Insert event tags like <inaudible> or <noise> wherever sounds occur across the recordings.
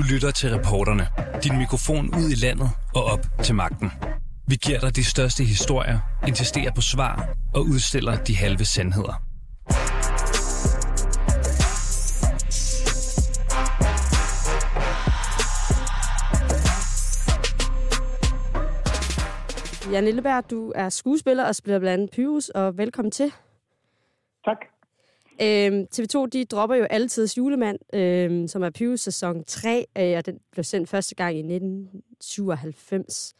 Du lytter til reporterne. Din mikrofon ud i landet og op til magten. Vi giver dig de største historier, insisterer på svar og udstiller de halve sandheder. Jan Lilleberg, du er skuespiller og spiller blandt andet Pyrus, og velkommen til. Tak. Øhm, TV2 de dropper jo altid julemand, øhm, som er Pyrus sæson 3, øh, og den blev sendt første gang i 1997.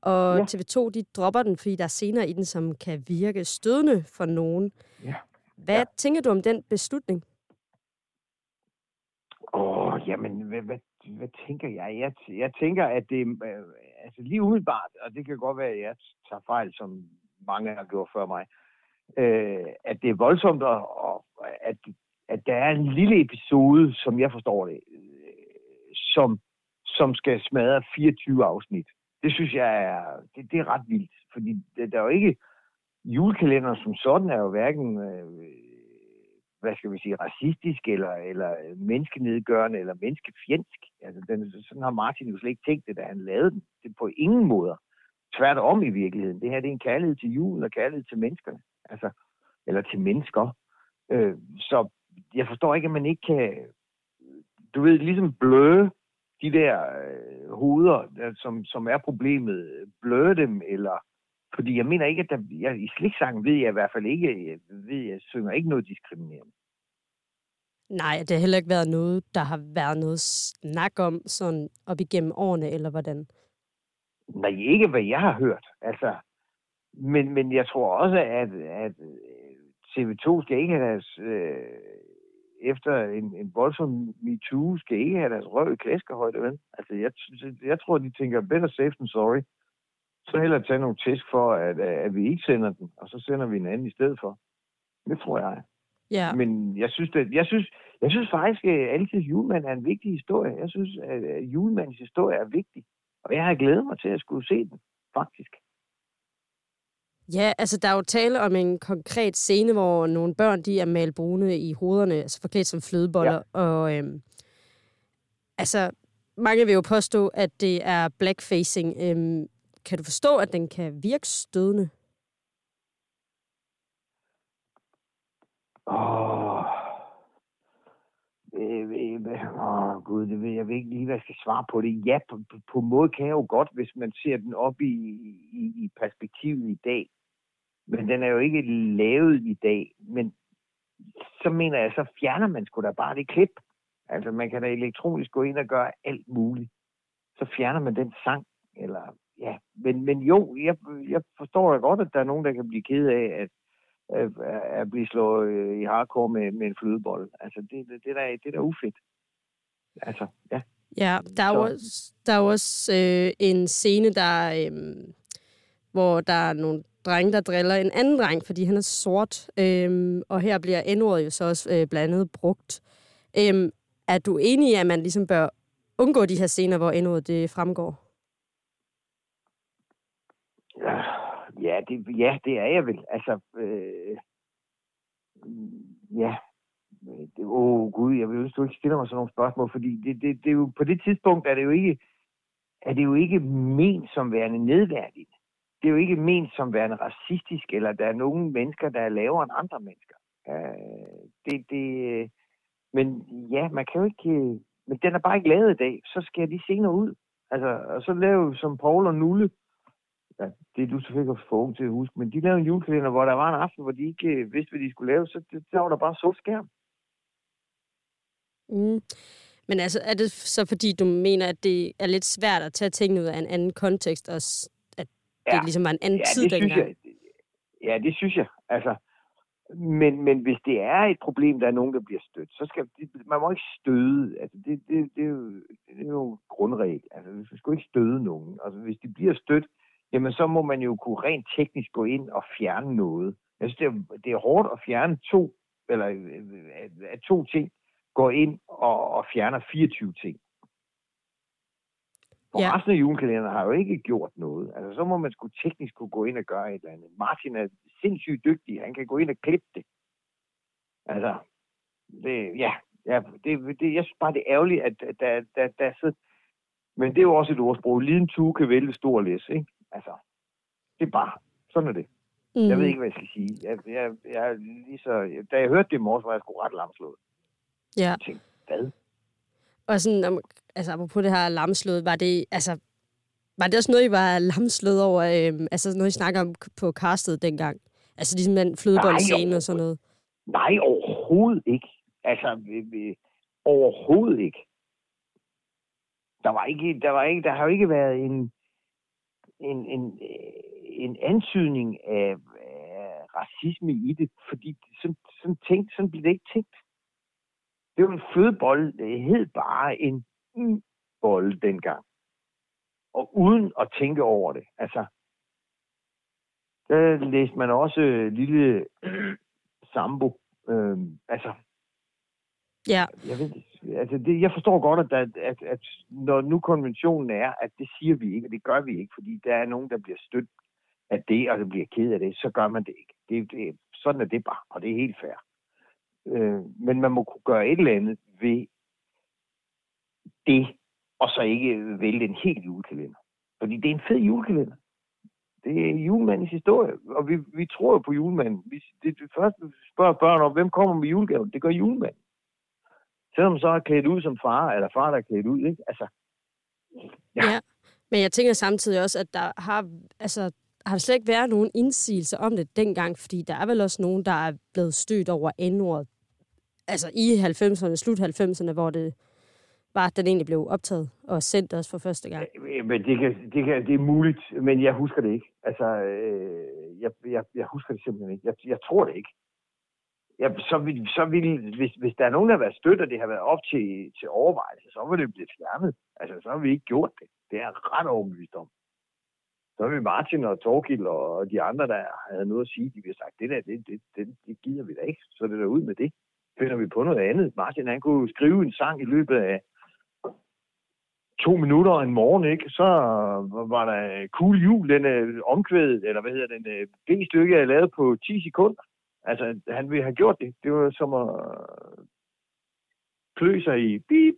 Og Ja. TV2 de dropper den, fordi der er scener i den, som kan virke stødende for nogen. Ja. Hvad Ja. tænker du om den beslutning? Åh, oh, jamen, hvad, hvad, hvad tænker jeg? jeg? Jeg tænker, at det øh, altså lige umiddelbart, og det kan godt være, at jeg tager fejl, som mange har gjort før mig, øh, Øh, at det er voldsomt, og, og at, at der er en lille episode, som jeg forstår det, øh, som, som skal smadre 24 afsnit. Det synes jeg er, det, det er ret vildt, fordi det, der er jo ikke, julekalenderen som sådan er jo hverken, øh, hvad skal vi sige, racistisk, eller, eller menneskenedgørende, eller menneskefjendsk. Altså, den, sådan har Martin jo slet ikke tænkt det, da han lavede den. Det er på ingen måder. Tværtom i virkeligheden. Det her det er en kærlighed til julen og kærlighed til menneskerne. Altså, eller til mennesker. Øh, så jeg forstår ikke, at man ikke kan, du ved, ligesom bløde de der øh, hoveder, der, som, som er problemet, bløde dem, eller fordi jeg mener ikke, at der, jeg, i sliksangen ved jeg i hvert fald ikke, jeg, ved, jeg synger ikke noget diskriminerende. Nej, det har heller ikke været noget, der har været noget snak om sådan op igennem årene, eller hvordan? Nej, ikke hvad jeg har hørt. Altså, men, men jeg tror også, at, at øh, TV2 skal ikke have deres, øh, efter en, en voldsom MeToo, skal ikke have deres røv i klaskehøjde, vel? Altså, jeg, jeg tror, de tænker, better safe than sorry. Så hellere tage nogle tæsk for, at, at vi ikke sender den, og så sender vi en anden i stedet for. Det tror jeg. Ja. Men jeg synes, det, jeg synes, jeg synes faktisk, at altid julemand er en vigtig historie. Jeg synes, at julemandens historie er vigtig. Og jeg har glædet mig til at skulle se den, faktisk. Ja, altså der er jo tale om en konkret scene, hvor nogle børn de er malet brune i hovederne, altså forklædt som flødeboller. Ja. Og øhm, altså, mange vil jo påstå, at det er blackfacing. Øhm, kan du forstå, at den kan virke stødende? Åh, øh, øh, åh gud, det ved, jeg ved ikke lige, hvad jeg skal svare på det. Ja, på, på, på en måde kan jeg jo godt, hvis man ser den op i, i, i perspektivet i dag. Men den er jo ikke lavet i dag. Men så mener jeg, så fjerner man sgu da bare det klip. Altså, man kan da elektronisk gå ind og gøre alt muligt. Så fjerner man den sang. Eller, ja. men, men jo, jeg, jeg forstår da godt, at der er nogen, der kan blive ked af, at øh, at blive slået øh, i hardcore med, med en flødebold. Altså, det, det, det, der, er- det er da ufedt. Altså, ja. Ja, der er jo Så- også, der er også øh, en scene, der, øhm, hvor der er nogle drenge, der driller en anden dreng, fordi han er sort. Øhm, og her bliver n jo så også øh, blandt andet brugt. Øhm, er du enig i, at man ligesom bør undgå de her scener, hvor n det fremgår? Ja, Ja, det, ja, det er jeg vel. Altså, øh, ja. Åh oh, gud, jeg vil ønske, du ikke stiller mig sådan nogle spørgsmål, fordi det, det, det er jo, på det tidspunkt er det jo ikke, er det jo ikke ment som værende nedværdigt. Det er jo ikke ment som værende racistisk, eller der er nogle mennesker, der er lavere end andre mennesker. Øh, det, det, men ja, man kan jo ikke... Øh, men den er bare ikke lavet i dag. Så skal de senere ud. Altså, og så lave som Paul og Nulle. Ja, det er du selvfølgelig for ung til at huske. Men de lavede en julekalender, hvor der var en aften, hvor de ikke øh, vidste, hvad de skulle lave. Så der var der bare sort skærm. Mm. Men altså, er det så fordi, du mener, at det er lidt svært at tage tingene ud af en anden kontekst, og at det Ja. ligesom var en anden Ja, tid det synes dengang? jeg. Ja, det synes jeg. Altså, men, men hvis det er et problem, der er nogen, der bliver stødt, så skal man må ikke støde. Altså, det, det, det, er jo, det er jo grundregel. Altså, vi skal ikke støde nogen. Altså, hvis de bliver stødt, jamen så må man jo kunne rent teknisk gå ind og fjerne noget. Jeg synes, det er, det er hårdt at fjerne to, eller øh, at, at to ting går ind og, og fjerner 24 ting. Og Ja. resten af julekalenderen har jo ikke gjort noget. Altså, så må man sgu teknisk kunne gå ind og gøre et eller andet. Martin er sindssygt dygtig. Han kan gå ind og klippe det. Altså, det, ja, Ja, det, det, jeg synes bare, det er ærgerligt, at der, der, der sidder... Men det er jo også et ordsprog. Liden tue kan vælge stor læs, ikke? Altså, det er bare... Sådan er det. Mm. Jeg ved ikke, hvad jeg skal sige. Jeg, jeg, jeg, lige så, da jeg hørte det i morges, var jeg sgu ret lamslået. Ja. Jeg tænkte, hvad? Og sådan, om- altså apropos det her lamslået, var det, altså, var det også noget, I var lamslået over, øhm, altså noget, I snakker om på castet dengang? Altså ligesom den flødeboldscene og sådan noget. Nej, overhovedet ikke. Altså, vi, vi, overhovedet ikke. Der var ikke, der var ikke, der har jo ikke været en, en, en, øh, en antydning af, af racisme i det, fordi sådan, sådan, tænkt, sådan blev det ikke tænkt. Det var en fødebold, det hed bare en bold dengang. Og uden at tænke over det. Altså, der læste man også øh, lille sambo. Øhm, altså, Ja, jeg, ved, det- altså det, jeg forstår godt, at, at, at, at når nu konventionen er, at det siger vi ikke, og det gør vi ikke, fordi der er nogen, der bliver stødt af det, og der bliver ked af det, så gør man det ikke. Det, det, sådan er det bare, og det er helt fair. Øh, men man må kunne gøre et eller andet ved det, og så ikke vælge en helt julekalender. Fordi det er en fed julekalender. Det er julemandens historie, og vi, vi tror jo på julemanden. Vi, det, det første, vi spørger børn om, hvem kommer med julegaven? Det gør julemanden. Selvom så er klædt ud som far, eller far, der er klædt ud, ikke? Altså, Ja. ja. Men jeg tænker samtidig også, at der har, altså, har slet ikke været nogen indsigelse om det dengang, fordi der er vel også nogen, der er blevet stødt over N-ordet. Altså i 90'erne, slut 90'erne, hvor det var, at den egentlig blev optaget og sendt os for første gang. Men det, kan, det, kan, det er muligt, men jeg husker det ikke. Altså, øh, jeg, jeg, jeg husker det simpelthen ikke. Jeg, jeg tror det ikke ja, så vil, så vil, hvis, hvis der er nogen, der har været stødt, og det har været op til, til overvejelse, så var det blevet fjernet. Altså, så har vi ikke gjort det. Det er ret overbevist om. Så har vi Martin og Torgild og de andre, der havde noget at sige, de ville have sagt, det der, det, det, det, det gider vi da ikke. Så er det der ud med det. Finder vi på noget andet. Martin, han kunne skrive en sang i løbet af to minutter en morgen, ikke? Så var der cool jul, den øh, omkvædet, eller hvad hedder den, øh, B-stykke jeg lavede på 10 sekunder. Altså, han ville have gjort det. Det var som at klø sig i bip.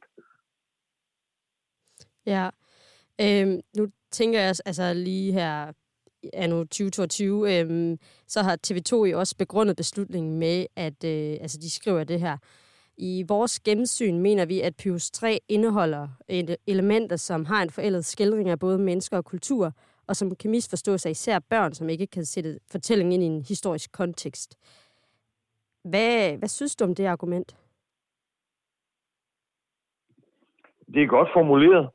Ja. Øhm, nu tænker jeg altså lige her, anno 2022, øhm, så har TV2 jo også begrundet beslutningen med, at øh, altså de skriver det her. I vores gennemsyn mener vi, at Pius 3 indeholder et- elementer, som har en forældet skildring af både mennesker og kultur, og som kan misforstås af især børn, som ikke kan sætte fortællingen ind i en historisk kontekst. Hvad, hvad synes du om det argument? Det er godt formuleret.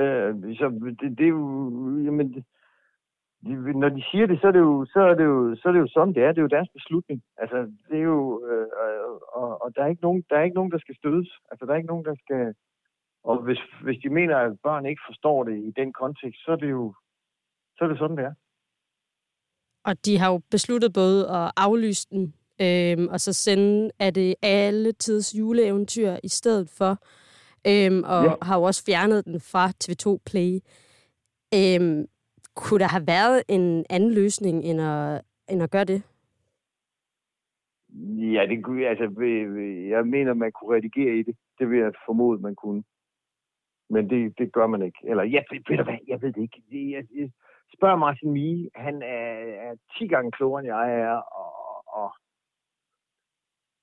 Øh, så det, det er jo, jamen, det, de, når de siger det, så er det, jo, så, er det jo, så er det jo sådan, det er. Det er jo deres beslutning. Altså, det er jo, øh, og, og der, er ikke nogen, der er ikke nogen, der skal stødes. Altså, der er ikke nogen, der skal... Og hvis, hvis de mener, at børn ikke forstår det i den kontekst, så er det jo så er det sådan, det er. Og de har jo besluttet både at aflyse den, øhm, og så sende af det alle tids juleeventyr i stedet for, øhm, og Ja. har jo også fjernet den fra TV2 Play. Øhm, kunne der have været en anden løsning, end at, end at gøre det? Ja, det kunne, altså, jeg mener, man kunne redigere i det. Det vil jeg formode, man kunne. Men det, det gør man ikke. Eller, ja, ved, ved du hvad, jeg ved det ikke. Det, jeg, jeg, spørg Martin Mie. Han er, er 10 gange klogere, end jeg er, og, og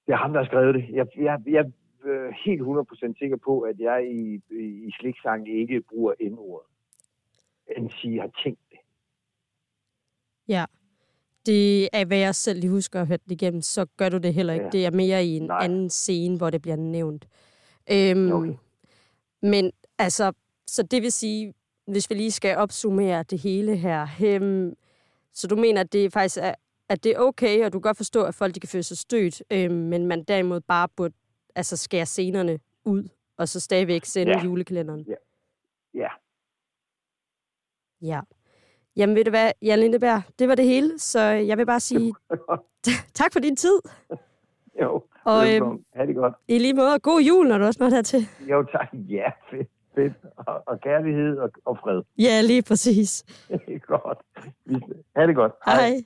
det er ham, der har skrevet det. Jeg, jeg, jeg er helt 100% sikker på, at jeg i, i sliksang ikke bruger N-ordet. End sige, har tænkt det. Ja. Det er, hvad jeg selv lige husker at have hørt det igennem, så gør du det heller ikke. Ja. Det er mere i en. Nej. anden scene, hvor det bliver nævnt. Øhm, Okay. Men altså, så det vil sige, hvis vi lige skal opsummere det hele her, øhm, så du mener, at det faktisk er, at det er okay, og du kan godt forstå, at folk de kan føle sig stødt, øhm, men man derimod bare burde altså, skære scenerne ud, og så stadigvæk sende Ja. ja. julekalenderen. Ja. Ja. Jamen ved du hvad, Jan Lindeberg, det var det hele, så jeg vil bare sige <laughs> tak for din tid. jo, Og, velkommen. Ha' det godt. I lige måde, og god jul, når du også nåede hertil. Jo, tak. Ja, fedt. Fedt. Og, og kærlighed og, og fred. Ja, lige præcis. <laughs> godt. Ha' det godt. Hej. Hej.